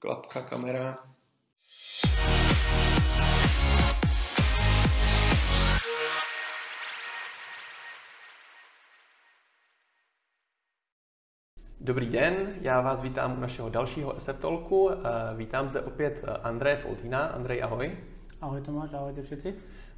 klapka, kamera. Dobrý den, já vás vítám u našeho dalšího SF Talku. Eh, vítám zde opět eh, Andreje Foltína. Andrej, ahoj. Ahoj Tomáš, ahojte všetci.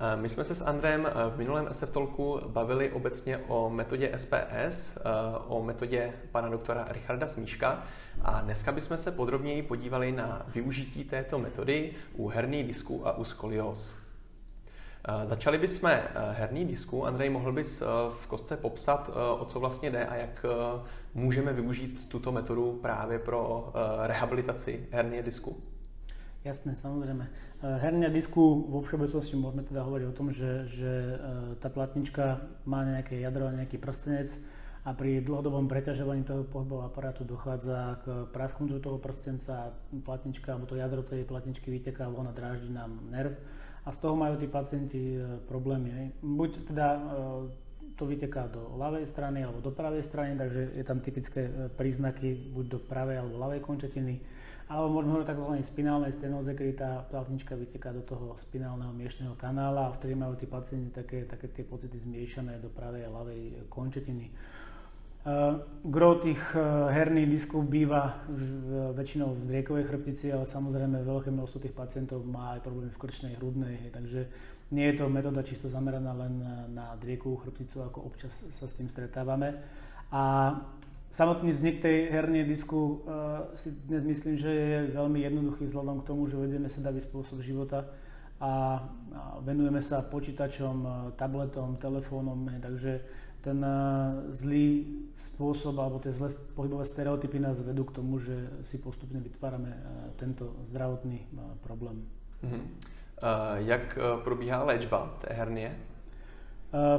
Eh, my jsme se s Andrem v minulém SF Talku bavili obecně o metodě SPS, o metodě pana doktora Richarda Smíška a dneska bychom se podrobněji podívali na využití této metody u herných disků a u skolios. Začali bychom herní disku. Andrej, mohl bys v kostce popsat, o co vlastně jde a jak můžeme využít tuto metodu právě pro rehabilitaci herního disku? Jasné, samozrejme. Hernia disku vo všeobecnosti môžeme teda hovoriť o tom, že, že tá platnička má nejaké jadro, nejaký prstenec a pri dlhodobom preťažovaní toho pohybového aparátu dochádza k prasknutiu toho prstenca, platnička alebo to jadro tej platničky vyteká von a dráždi nám nerv a z toho majú tí pacienti e, problémy. Buď teda e, to vyteká do ľavej strany alebo do pravej strany, takže je tam typické e, príznaky buď do pravej alebo ľavej končetiny, alebo môžeme hovoriť tzv. spinálnej stenoze, kedy tá platnička vyteká do toho spinálneho miešného kanála a vtedy majú tí pacienti také, také tie pocity zmiešané do pravej a ľavej končetiny. Uh, gro tých uh, herných diskov býva v, väčšinou v driekovej chrbtici, ale samozrejme veľké množstvo tých pacientov má aj problémy v krčnej, hrudnej, takže nie je to metóda čisto zameraná len na, na driekovú chrbticu, ako občas sa s tým stretávame. A samotný vznik tej hernej disku uh, si dnes myslím, že je veľmi jednoduchý vzhľadom k tomu, že vedieme sedavý spôsob života a, a venujeme sa počítačom, tabletom, telefónom, hej, takže ten eh, zlý spôsob alebo tie zlé pohybové stereotypy nás vedú k tomu, že si postupne vytvárame eh, tento zdravotný eh, problém. Uh-huh. Uh, jak probíhá léčba té hernie?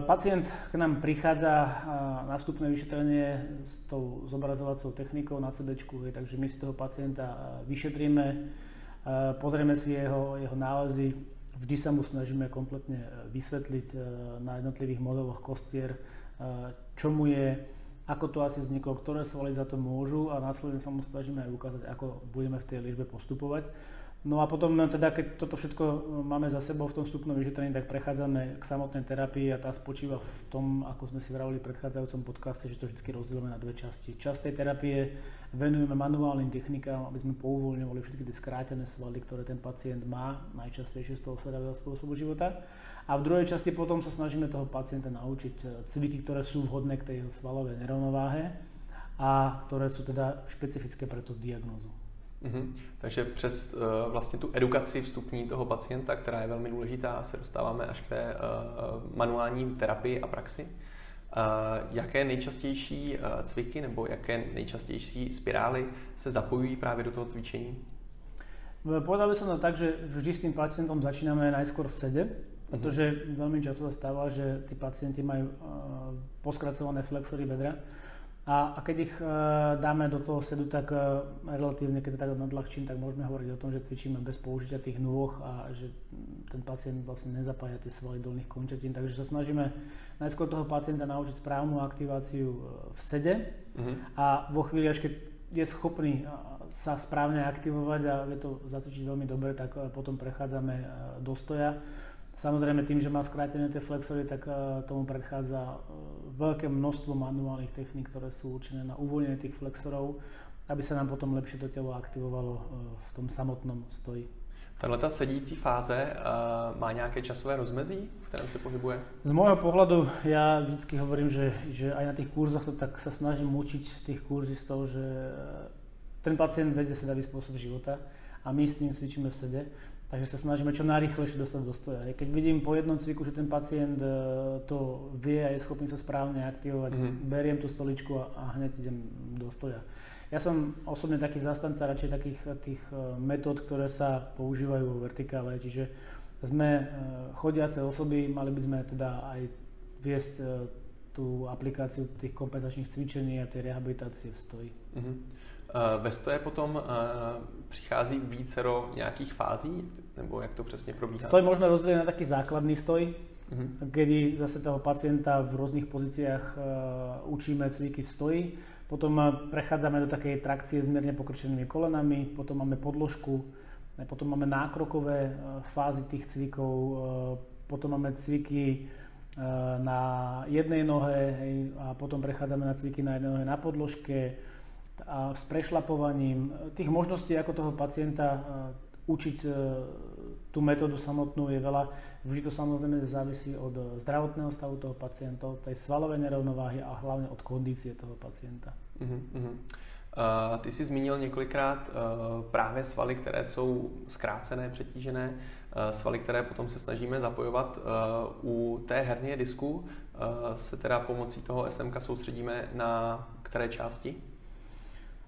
Pacient k nám prichádza na vstupné vyšetrenie s tou zobrazovacou technikou na CD, takže my si toho pacienta vyšetríme, pozrieme si jeho, jeho nálezy, vždy sa mu snažíme kompletne vysvetliť na jednotlivých modeloch kostier, čo mu je, ako to asi vzniklo, ktoré svaly za to môžu a následne sa mu snažíme aj ukázať, ako budeme v tej liečbe postupovať. No a potom teda, keď toto všetko e, máme za sebou v tom vstupnom vyšetrení, tak prechádzame k samotnej terapii a tá spočíva v tom, ako sme si vravili v predchádzajúcom podcaste, že to vždy rozdielame na dve časti. Časť tej terapie venujeme manuálnym technikám, aby sme pouvoľňovali všetky tie skrátené svaly, ktoré ten pacient má, najčastejšie z toho sedavého spôsobu života. A v druhej časti potom sa snažíme toho pacienta naučiť e, cviky, ktoré sú vhodné k tej svalovej nerovnováhe a ktoré sú teda špecifické pre tú diagnózu. Mm-hmm. Takže přes uh, vlastně tu edukaci vstupní toho pacienta, která je velmi důležitá, se dostáváme až k té uh, manuální terapii a praxi. Uh, jaké nejčastější uh, cviky nebo jaké nejčastější spirály se zapojují právě do toho cvičení? Povedal by som to tak, že vždy s tým pacientom začíname najskôr v sede, pretože mm-hmm. veľmi často sa stáva, že tí pacienti majú poskracované flexory bedra a, a keď ich uh, dáme do toho sedu, tak uh, relatívne, keď to tak nadľahčím, tak môžeme hovoriť o tom, že cvičíme bez použitia tých nôh a že ten pacient vlastne nezapája tie svaly dolných končetín. Takže sa snažíme najskôr toho pacienta naučiť správnu aktiváciu uh, v sede mm-hmm. a vo chvíli, až keď je schopný sa správne aktivovať a vie to zacvičiť veľmi dobre, tak potom prechádzame do stoja Samozrejme tým, že má skrátené tie flexory, tak eh, tomu predchádza eh, veľké množstvo manuálnych techník, ktoré sú určené na uvoľnenie tých flexorov, aby sa nám potom lepšie to telo aktivovalo eh, v tom samotnom stoji. Tahle ta sedící fáze uh, má nějaké časové rozmezí, v kterém se pohybuje? Z môjho pohľadu ja vždycky hovorím, že, že aj na tých kurzoch to tak sa snažím učiť tých kurzistov, že ten pacient vedie sedavý spôsob života a my s ním cvičíme v sede Takže sa snažíme čo najrychlejšie dostať do stoja. Keď vidím po jednom cviku, že ten pacient e, to vie a je schopný sa správne aktivovať, mm-hmm. beriem tú stoličku a, a hneď idem do stoja. Ja som osobne taký zastanca radšej takých tých e, metód, ktoré sa používajú vo vertikále, čiže sme e, chodiace osoby, mali by sme teda aj viesť tú aplikáciu tých kompenzačných cvičení a tej rehabilitácie v stoji. Mm-hmm. Ve stoje potom přichází vícero nějakých fází, nebo jak to přesně probíhá? Stoj možno rozdeliť na taký základný stoj, uh-huh. kedy zase toho pacienta v rôznych pozíciách uh, učíme cviky v stoji. Potom prechádzame do takej trakcie s mierne pokrčenými kolenami, potom máme podložku, potom máme nákrokové fázy tých cvikov, potom máme cviky na jednej nohe a potom prechádzame na cviky na jednej nohe na podložke a s prešlapovaním. Tých možností, ako toho pacienta učiť tú metódu samotnú je veľa. Vždy to samozrejme závisí od zdravotného stavu toho pacienta, od tej svalovej nerovnováhy a hlavne od kondície toho pacienta. Uh-huh. Uh, ty jsi zmínil několikrát uh, právě svaly, které jsou zkrácené, přetížené, uh, svaly, které potom se snažíme zapojovat. Uh, u té hernie disku uh, se teda pomocí toho SMK soustředíme na které části?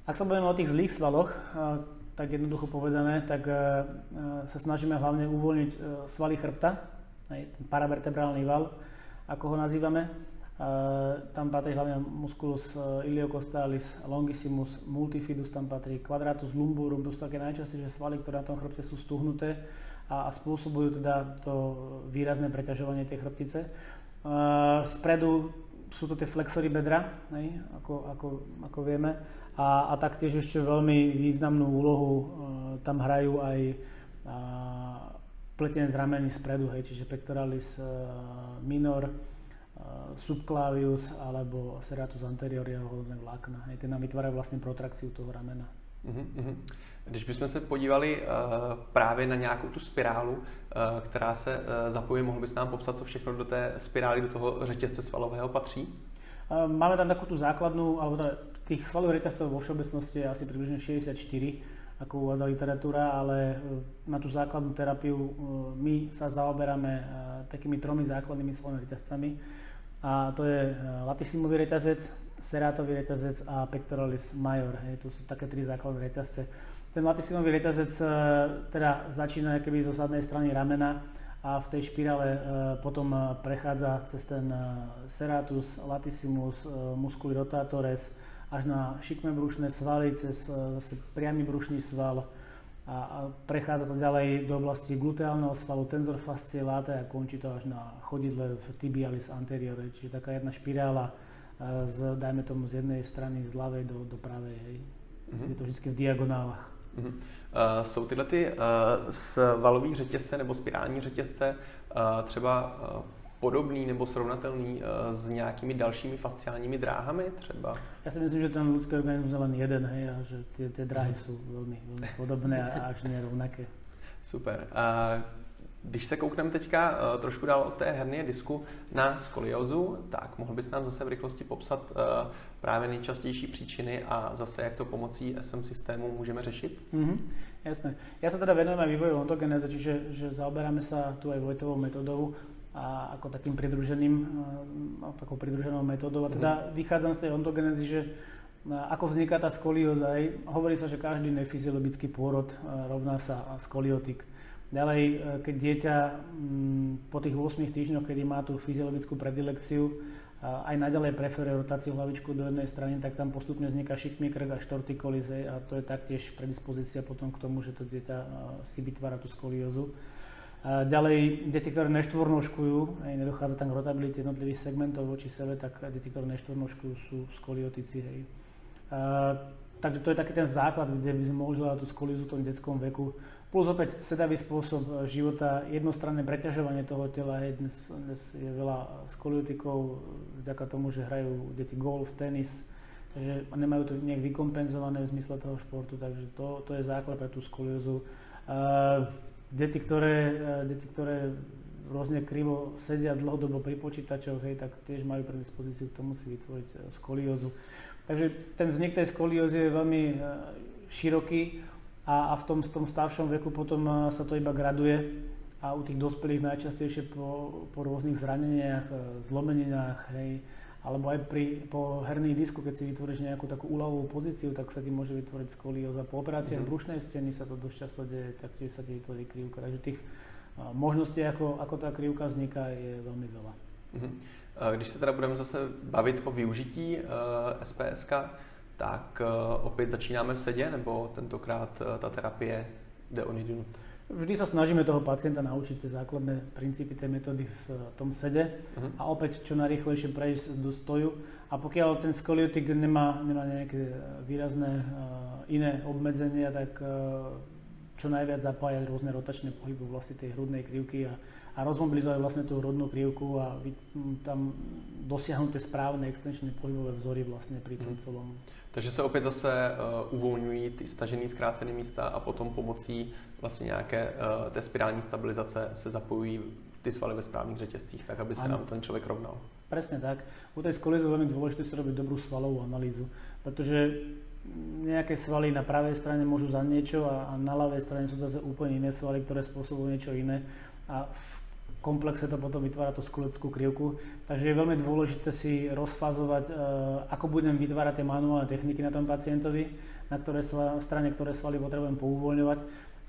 Ak sa bavíme o tých zlých svaloch, tak jednoducho povedané, tak e, e, sa snažíme hlavne uvoľniť svaly chrbta, ten paravertebrálny val, ako ho nazývame. Tam patrí hlavne musculus iliocostalis, longissimus, multifidus tam patrí, quadratus lumborum, to sú také najčastejšie svaly, ktoré na tom chrbte sú stuhnuté a, a spôsobujú teda to výrazné preťažovanie tej chrbtice. Spredu sú to tie flexory bedra, ako, ako, ako vieme a, a taktiež ešte veľmi významnú úlohu e, tam hrajú aj e, pletenie z ramení spredu, hej, čiže pectoralis e, minor, e, subclavius alebo serratus anterior jeho vlákna. Hej, tie nám vytvárajú vlastne protrakciu toho ramena. Uh-huh, Když bychom se podívali uh, právě na nějakou tu spirálu, uh, která se uh, zapojí, mohl bys nám popsat, co všechno do té spirály, do toho řetězce svalového patří? Máme tam takú tú základnú, alebo teda Tých svalových reťazcov vo všeobecnosti je asi približne 64, ako uvádza literatúra, ale na tú základnú terapiu my sa zaoberáme takými tromi základnými svalovými reťazcami. A to je latissimový reťazec, serátový reťazec a pectoralis major. Hej, to sú také tri základné reťazce. Ten latissimový reťazec teda začína keby zo zadnej strany ramena a v tej špirále potom prechádza cez ten serratus, latissimus, musculi rotatores, až na šikmé brušné svaly, cez e, zase priamy brušný sval a, prechádza to ďalej do oblasti gluteálneho svalu, tenzor fascie latae a končí to až na chodidle v tibialis anteriore, čiže taká jedna špirála e, z, dajme tomu z jednej strany z ľavej do, do pravej, hej. Mm-hmm. Je to vždy v diagonálach. Mm-hmm. Uh, jsou tyhle ty uh, svalový řetězce nebo spirální řetězce uh, třeba uh, podobný nebo srovnatelný uh, s nějakými dalšími fasciálními dráhami třeba? Ja si myslím, že ten ľudský organizmus je len jeden, hej, a že tie dráhy sú veľmi, veľmi podobné a až nerovnaké. Super. Uh, když se koukneme teďka uh, trošku dál od té hernie disku na skoliozu, tak mohl bys nám zase v rychlosti popsat uh, právě nejčastější příčiny a zase jak to pomocí SM systému můžeme řešit? Mm-hmm, jasné. Ja sa teda venujem aj vývoju ontogenéze, čiže že zaoberáme sa tu aj Vojtovou metodou a ako takým pridruženým, eh, takou pridruženou metódou. A teda mm-hmm. vychádzam z tej ontogenezy, že eh, ako vzniká tá skolióza. Hovorí sa, že každý nefyziologický pôrod eh, rovná sa skoliotik. Ďalej, keď dieťa mm, po tých 8 týždňoch, kedy má tú fyziologickú predilekciu, aj naďalej preferuje rotáciu hlavičku do jednej strany, tak tam postupne vzniká šikmý krk a štortikolis a to je taktiež predispozícia potom k tomu, že to dieťa si vytvára tú skoliózu. Ďalej, deti, ktoré neštvornožkujú, aj nedochádza tam k rotabilite jednotlivých segmentov voči sebe, tak deti, ktoré neštvornožkujú, sú skoliotici. Hej. Takže to je taký ten základ, kde by sme mohli hľadať tú skoliózu v tom detskom veku. Plus opäť sedavý spôsob života, jednostranné preťažovanie toho tela. Hej. Dnes, dnes je veľa skoliotikov vďaka tomu, že hrajú deti golf, tenis, takže nemajú to nejak vykompenzované v zmysle toho športu, takže to, to je základ pre tú skoliózu. Uh, deti, ktoré, e, deti, ktoré rôzne krivo sedia dlhodobo pri počítačoch, hej, tak tiež majú predispozíciu k tomu si vytvoriť e, skoliózu. Takže ten vznik tej skoliózy je veľmi e, široký a, a v tom, v tom staršom veku potom sa to iba graduje a u tých dospelých najčastejšie po, po rôznych zraneniach, zlomeninách, hej, alebo aj pri, po herný disku, keď si vytvoríš nejakú takú úľavovú pozíciu, tak sa ti môže vytvoriť skolióza. Po operáciách mm-hmm. brušnej steny sa to dosť často deje, taktiež sa ti vytvorí krivka. Takže tých možností, ako, ako tá krivka vzniká, je veľmi veľa. Mm-hmm. Když se teda budeme zase bavit o využití uh, e, SPSK, tak uh, opět začínáme v sedě, nebo tentokrát uh, ta terapie jde o nidinut? Vždy sa snažíme toho pacienta naučiť tie základné princípy tej metódy v tom sede uh-huh. a opäť čo najrýchlejšie prejsť do stoju. A pokiaľ ten skoliotik nemá, nemá nejaké výrazné uh, iné obmedzenia, tak uh, čo najviac zapájať rôzne rotačné pohyby vlastne tej hrudnej krivky a, a rozmobilizovať vlastne tú hrudnú krivku a vy, tam dosiahnuť tie správne extenčné pohybové vzory vlastne pri tom uh-huh. celom takže se opět zase uh, uvolňují ty stažené zkrácené místa a potom pomocí vlastně nějaké uh, té spirální stabilizace se zapojují ty svaly ve správných řetězcích, tak aby se ano. nám ten člověk rovnal. Presne tak. U tej skolízy je veľmi dôležité si robiť dobrú svalovú analýzu, pretože nejaké svaly na pravej strane môžu za niečo a, a na ľavej strane sú zase úplne iné svaly, ktoré spôsobujú niečo iné. A v komplexe to potom vytvára tú skuleckú krivku. Takže je veľmi dôležité si rozfázovať, e, ako budem vytvárať tie manuálne techniky na tom pacientovi, na ktoré strane ktoré svaly potrebujem pouvoľňovať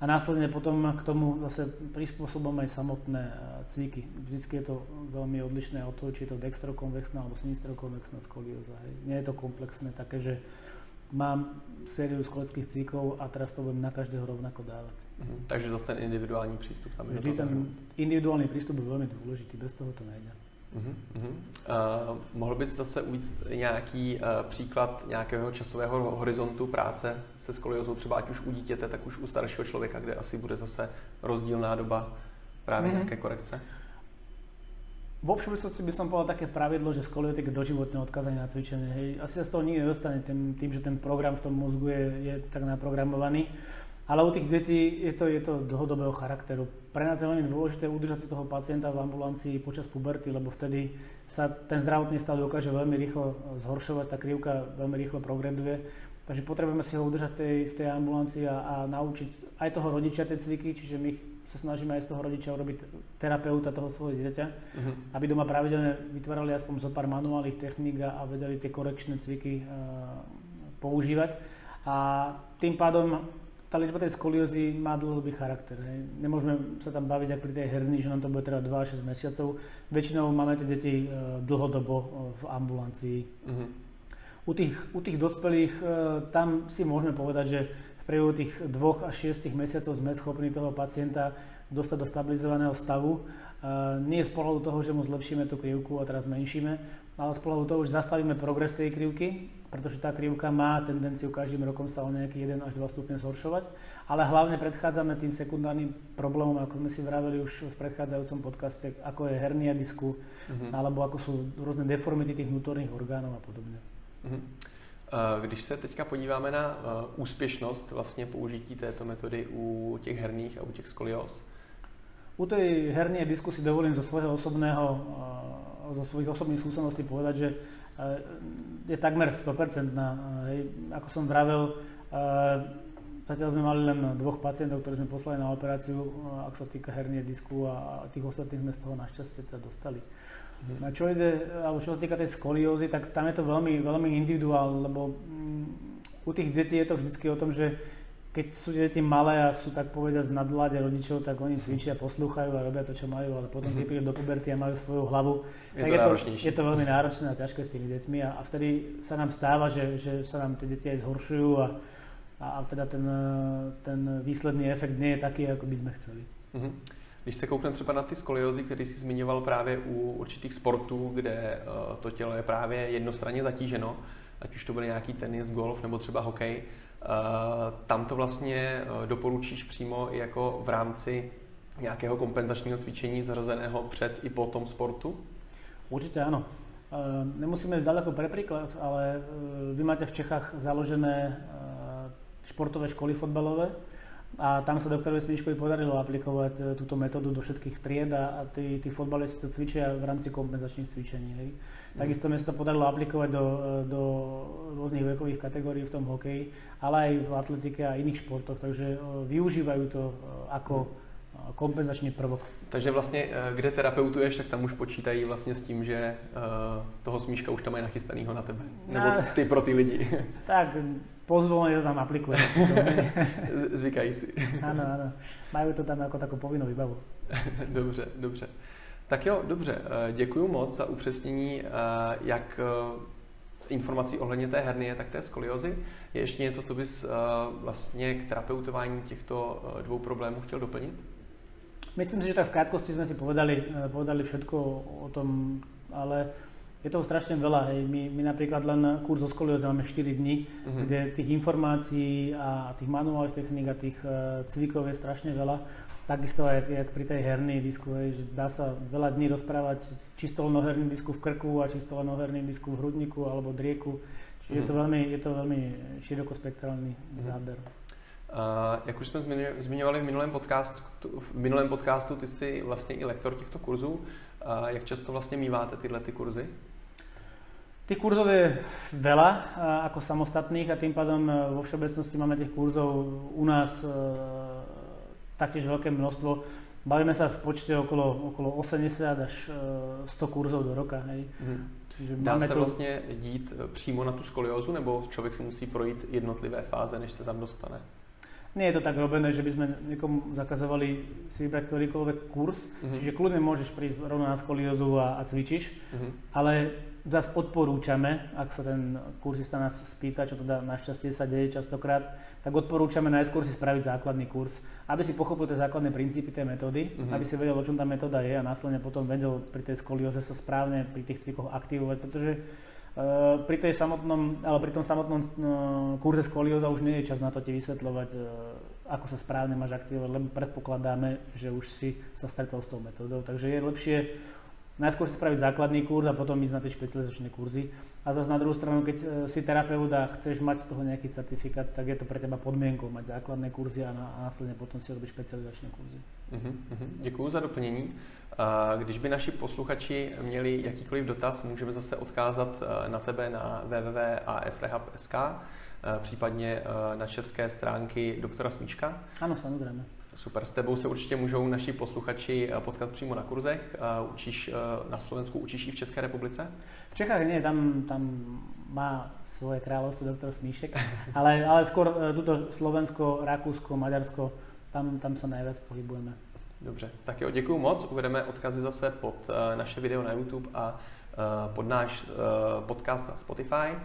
a následne potom k tomu zase prispôsobom aj samotné e, cviky. Vždycky je to veľmi odlišné od toho, či je to dextrokonvexná alebo sinistrokonvexná skolióza. Nie je to komplexné také, že mám sériu skoleckých cvikov a teraz to budem na každého rovnako dávať. Mm-hmm. Takže zase ten individuální přístup tam je. Vždy ten individuální přístup je velmi důležitý, bez toho to nejde. Uh-huh, uh, mohl bys zase uvíct nějaký uh, příklad nějakého časového horizontu práce se skoliozou, třeba ať už u dítěte, tak už u staršího člověka, kde asi bude zase rozdílná doba právě uh-huh. nějaké korekce? Vo všeobecnosti by som povedal také pravidlo, že skoliotik je doživotné odkazanie na cvičenie. Hej. Asi sa z toho nikdy nedostane tým, tým, že ten program v tom mozgu je, je tak naprogramovaný. Ale u tých detí je to, je to dlhodobého charakteru. Pre nás je veľmi dôležité udržať si toho pacienta v ambulancii počas puberty, lebo vtedy sa ten zdravotný stav dokáže veľmi rýchlo zhoršovať, tá krivka veľmi rýchlo progreduje. Takže potrebujeme si ho udržať tej, v tej ambulancii a, a naučiť aj toho rodičia tie cviky, čiže my sa snažíme aj z toho rodiča urobiť terapeuta toho svojho dieťaťa, uh-huh. aby doma pravidelne vytvárali aspoň zo pár manuálnych techník a, a vedeli tie korekčné cviky uh, používať. A tým pádom tá liečba tej skoliózy má dlhodobý charakter. Hej. Nemôžeme sa tam baviť ako pri tej herni, že nám to bude trvať 2 6 mesiacov. Väčšinou máme tie deti uh, dlhodobo uh, v ambulancii. Uh-huh. U, tých, u tých dospelých uh, tam si môžeme povedať, že priebehu tých dvoch až šiestich mesiacov sme schopní toho pacienta dostať do stabilizovaného stavu. Nie z pohľadu toho, že mu zlepšíme tú krivku a teraz zmenšíme, ale z pohľadu toho, že zastavíme progres tej krivky, pretože tá krivka má tendenciu každým rokom sa o nejaký 1 až 2 stupne zhoršovať, ale hlavne predchádzame tým sekundárnym problémom, ako sme si vraveli už v predchádzajúcom podcaste, ako je hernia disku, uh-huh. alebo ako sú rôzne deformity tých vnútorných orgánov a podobne. Uh-huh. Když se teďka podíváme na eh, úspěšnost vlastně použití této metody u těch herních a u těch skolios. U tej hernie disku si dovolím zo svojho osobného, eh, zo svojich osobných skúseností povedať, že eh, je takmer 100%. Ako som vravel, zatiaľ sme mali len dvoch pacientov, ktorí sme poslali na operáciu, ak sa týka hernie disku a tých ostatných sme z toho našťastie teda dostali. Na čo ide, alebo čo sa týka tej skoliózy, tak tam je to veľmi, veľmi individuálne, lebo um, u tých detí je to vždycky o tom, že keď sú deti malé a sú tak povedať z nadvláde rodičov, tak oni cvičia, poslúchajú a robia to, čo majú, ale potom keď prídu do puberty a majú svoju hlavu, je tak to je, to, je to veľmi náročné a ťažké s tými deťmi a, a vtedy sa nám stáva, že, že sa nám tie deti aj zhoršujú a, a, a teda ten, ten výsledný efekt nie je taký, ako by sme chceli. Mm-hmm. Když se koukneme třeba na ty skoliozy, které jsi zmiňoval právě u určitých sportů, kde eh, to tělo je právě jednostranně zatíženo, ať už to bude nějaký tenis, golf nebo třeba hokej, eh, tam to vlastně eh, doporučíš přímo jako v rámci nějakého kompenzačního cvičení zařazeného před i po tom sportu? Určite áno. Nemusíme ísť ďaleko pre príklad, ale vy máte v Čechách založené športové školy fotbalové, a tam sa doktorovi Smiškovi podarilo aplikovať e, túto metódu do všetkých tried a, tí, tí fotbalisti to cvičia v rámci kompenzačných cvičení. Hej. Mm. Takisto mi sa to podarilo aplikovať do, e, do rôznych vekových kategórií v tom hokeji, ale aj v atletike a iných športoch, takže e, využívajú to ako kompenzačný prvok. Takže vlastně, kde terapeutuješ, tak tam už počítají vlastně s tím, že toho smíška už tam mají nachystanýho na tebe. Nebo ty pro ty lidi. tak, pozvolne to tam aplikuje. Zvykají si. Áno, áno. Majú to tam jako takovou povinnou výbavu. dobře, dobře. Tak jo, dobře. Eh, děkuji moc za upřesnění, eh, jak eh, informací ohledně té hernie, tak té skoliozy. Je ještě něco, co bys vlastně k terapeutování těchto dvou problémů chtěl doplnit? Myslím si, že tak v krátkosti sme si povedali, povedali všetko o tom, ale je toho strašne veľa. Hej. My, my napríklad len kurz o skolióze máme 4 dní, uh-huh. kde tých informácií a tých manuálnych techník a tých uh, cvikov je strašne veľa. Takisto aj jak pri tej hernej disku, hej, že dá sa veľa dní rozprávať čisto len o herný disku v krku a čisto len o herný disku v hrudníku alebo drieku. Čiže uh-huh. je, to veľmi, je to veľmi širokospektrálny uh-huh. záber. Uh, jak už jsme zmiňovali v minulém podcastu, v minulém podcastu, ty jsi vlastně i lektor těchto kurzů. Uh, jak často vlastně míváte tyhle ty kurzy? Tých kurzov je veľa ako samostatných a tým pádom e, vo všeobecnosti máme tých kurzov u nás e, taktiež veľké množstvo. Bavíme sa v počte okolo, okolo 80 až 100 e, kurzov do roka. Hej. Mm. Dá se to... vlastně dít přímo na tu skoliózu, nebo člověk si musí projít jednotlivé fáze, než se tam dostane? Nie je to tak robené, že by sme niekomu zakazovali si vybrať ktorýkoľvek kurz, mm-hmm. čiže kľudne môžeš prísť rovno na skoliózu a, a cvičíš, mm-hmm. ale zase odporúčame, ak sa ten kurzista nás spýta, čo teda našťastie sa deje častokrát, tak odporúčame najskôr si spraviť základný kurz, aby si pochopil tie základné princípy tej metódy, mm-hmm. aby si vedel, o čom tá metóda je a následne potom vedel pri tej skolióze sa správne pri tých cvikoch aktivovať, pretože uh, pri, tej samotnom, ale pri tom samotnom uh, kurze skolióza už nie je čas na to ti vysvetľovať, uh, ako sa správne máš aktivovať, lebo predpokladáme, že už si sa stretol s tou metódou. Takže je lepšie najskôr si spraviť základný kurz a potom ísť na tie špecializačné kurzy. A zase na druhú stranu, keď e, si terapeut a chceš mať z toho nejaký certifikát, tak je to pre teba podmienkou mať základné kurzy a, a následne potom si robiť špecializačné kurzy. Uh-huh, uh-huh. Děkuji za doplnění. Když by naši posluchači měli jakýkoliv dotaz, můžeme zase odkázat e, na tebe na www.afrehab.sk, e, případně na české stránky doktora Smíčka. Ano, samozřejmě. Super, s tebou se určitě můžou naši posluchači eh, potkat přímo na kurzech. Eh, učíš eh, na Slovensku, učíš i v České republice? V Čechách nie, tam, tam má svoje kráľovstvo doktor Smíšek, ale, ale skôr tuto Slovensko, Rakúsko, Maďarsko, tam, tam sa najviac pohybujeme. Dobře, tak jo, děkuji moc. Uvedeme odkazy zase pod naše video na YouTube a pod náš podcast na Spotify.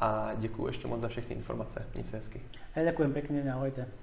A děkuji ještě moc za všechny informace. Mějte se hezky. Ja ďakujem pekne, ahojte.